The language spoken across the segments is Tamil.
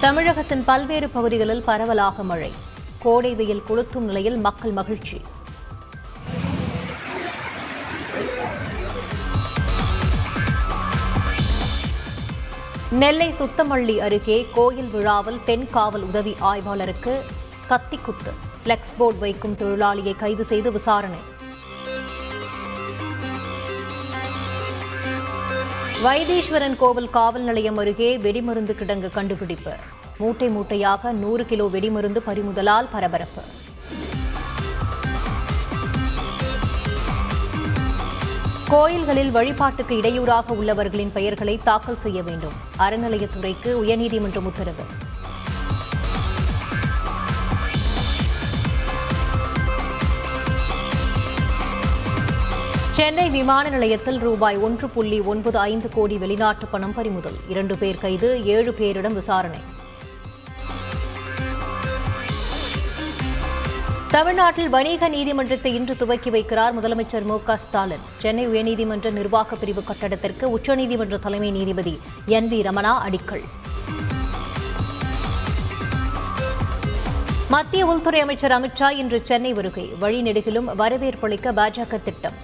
தமிழகத்தின் பல்வேறு பகுதிகளில் பரவலாக மழை. கோடை வெயில் கொளுத்தும் நிலையில் மக்கள் மகிழ்ச்சி. நெல்லை சுத்தமல்லி அருகே கோயில் விழாவில் பெண் காவல் உதவி ஆய்வாளருக்கு கத்திக்குத்து. பிளெக்ஸ் போர்டு வைக்கும் தொழிலாளியை கைது செய்து விசாரணை. வைத்தீஸ்வரன் கோவில் காவல் நிலையம் அருகே வெடிமருந்து கிடங்கு கண்டுபிடிப்பு. மூட்டை மூட்டையாக நூறு கிலோ வெடிமருந்து பறிமுதலால் பரபரப்பு. கோயில்களில் வழிபாட்டுக்கு இடையூறாக உள்ளவர்களின் பெயர்களை தாக்கல் செய்ய வேண்டும். அறநிலையத்துறைக்கு உயர்நீதிமன்றம் உத்தரவு. சென்னை விமான நிலையத்தில் ரூபாய் ஒன்று புள்ளி ஒன்பது ஐந்து கோடி வெளிநாட்டு பணம் பறிமுதல். இரண்டு பேர் கைது ஏழு பேரிடம் விசாரணை. தமிழ்நாட்டில் வணிக நீதிமன்றத்தை இன்று துவக்கி வைக்கிறார் முதலமைச்சர் மு ஸ்டாலின். சென்னை உயர்நீதிமன்ற நிர்வாக பிரிவு கட்டடத்திற்கு உச்சநீதிமன்ற தலைமை நீதிபதி என் வி ரமணா அடிக்கல். மத்திய உள்துறை அமைச்சர் அமித்ஷா இன்று சென்னை வருகை. வழிநெடுகிலும் வரவேற்பளிக்க பாஜக திட்டம்.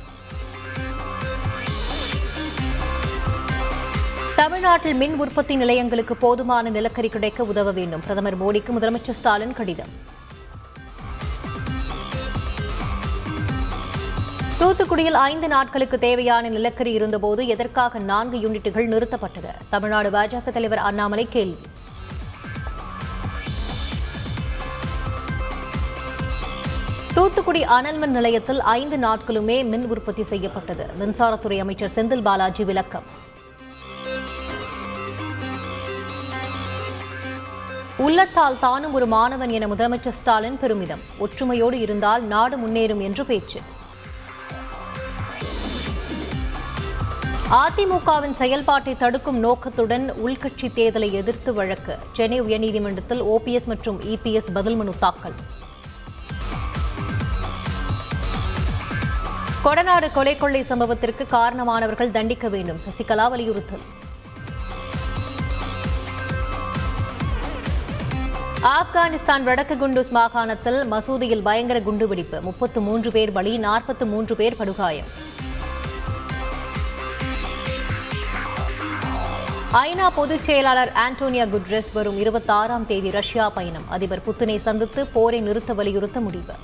தமிழ்நாட்டில் மின் உற்பத்தி நிலையங்களுக்கு போதுமான நிலக்கரி கிடைக்க உதவ வேண்டும். பிரதமர் மோடிக்கு முதலமைச்சர் ஸ்டாலின் கடிதம். தூத்துக்குடியில் ஐந்து நாட்களுக்கு தேவையான நிலக்கரி இருந்தபோது எதற்காக நான்கு யூனிட்டுகள் நிறுத்தப்பட்டது? தமிழ்நாடு பாஜக தலைவர் அண்ணாமலை கேள்வி. தூத்துக்குடி அனல் மின் நிலையத்தில் ஐந்து நாட்களுமே மின் உற்பத்தி செய்யப்பட்டது. மின்சாரத்துறை அமைச்சர் செந்தில் பாலாஜி விளக்கம். உள்ளத்தால் தானும் ஒரு மாணவன் என முதலமைச்சர் ஸ்டாலின் பெருமிதம். ஒற்றுமையோடு இருந்தால் நாடு முன்னேறும் என்று பேச்சு. அதிமுகவின் செயல்பாட்டை தடுக்கும் நோக்கத்துடன் உள்கட்சி தேர்தலை எதிர்த்து வழக்கு. சென்னை உயர்நீதிமன்றத்தில் ஓபிஎஸ் மற்றும் இபிஎஸ் பதில் மனு தாக்கல். கொடநாடு கொலை கொள்ளை சம்பவத்திற்கு காரணமானவர்கள் தண்டிக்க வேண்டும். சசிகலா வலியுறுத்தல். ஆப்கானிஸ்தான் வடக்கு குண்டூஸ் மாகாணத்தில் மசூதியில் பயங்கர குண்டுவெடிப்பு. முப்பத்து மூன்று பேர் பலி நாற்பத்து மூன்று பேர் படுகாயம். ஐநா பொதுச் செயலாளர் ஆண்டோனியா குட்ரெஸ் வரும் இருபத்தி ஆறாம் தேதி ரஷ்யா பயணம். அதிபர் புத்தினை சந்தித்து போரை நிறுத்த வலியுறுத்த முடிவு.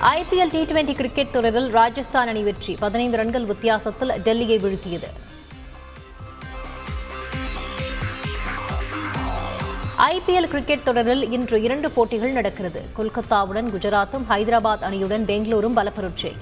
ஐபிஎல் டி டுவெண்டி கிரிக்கெட் தொடரில் ராஜஸ்தான் அணி வெற்றி. பதினைந்து ரன்கள் வித்தியாசத்தில் டெல்லியை வீழ்த்தியது. ஐபிஎல் கிரிக்கெட் தொடரில் இன்று இரண்டு போட்டிகள் நடக்கிறது. கொல்கத்தாவுடன் குஜராத்தும் ஹைதராபாத் அணியுடன் பெங்களூரும் பலப்பரட்சி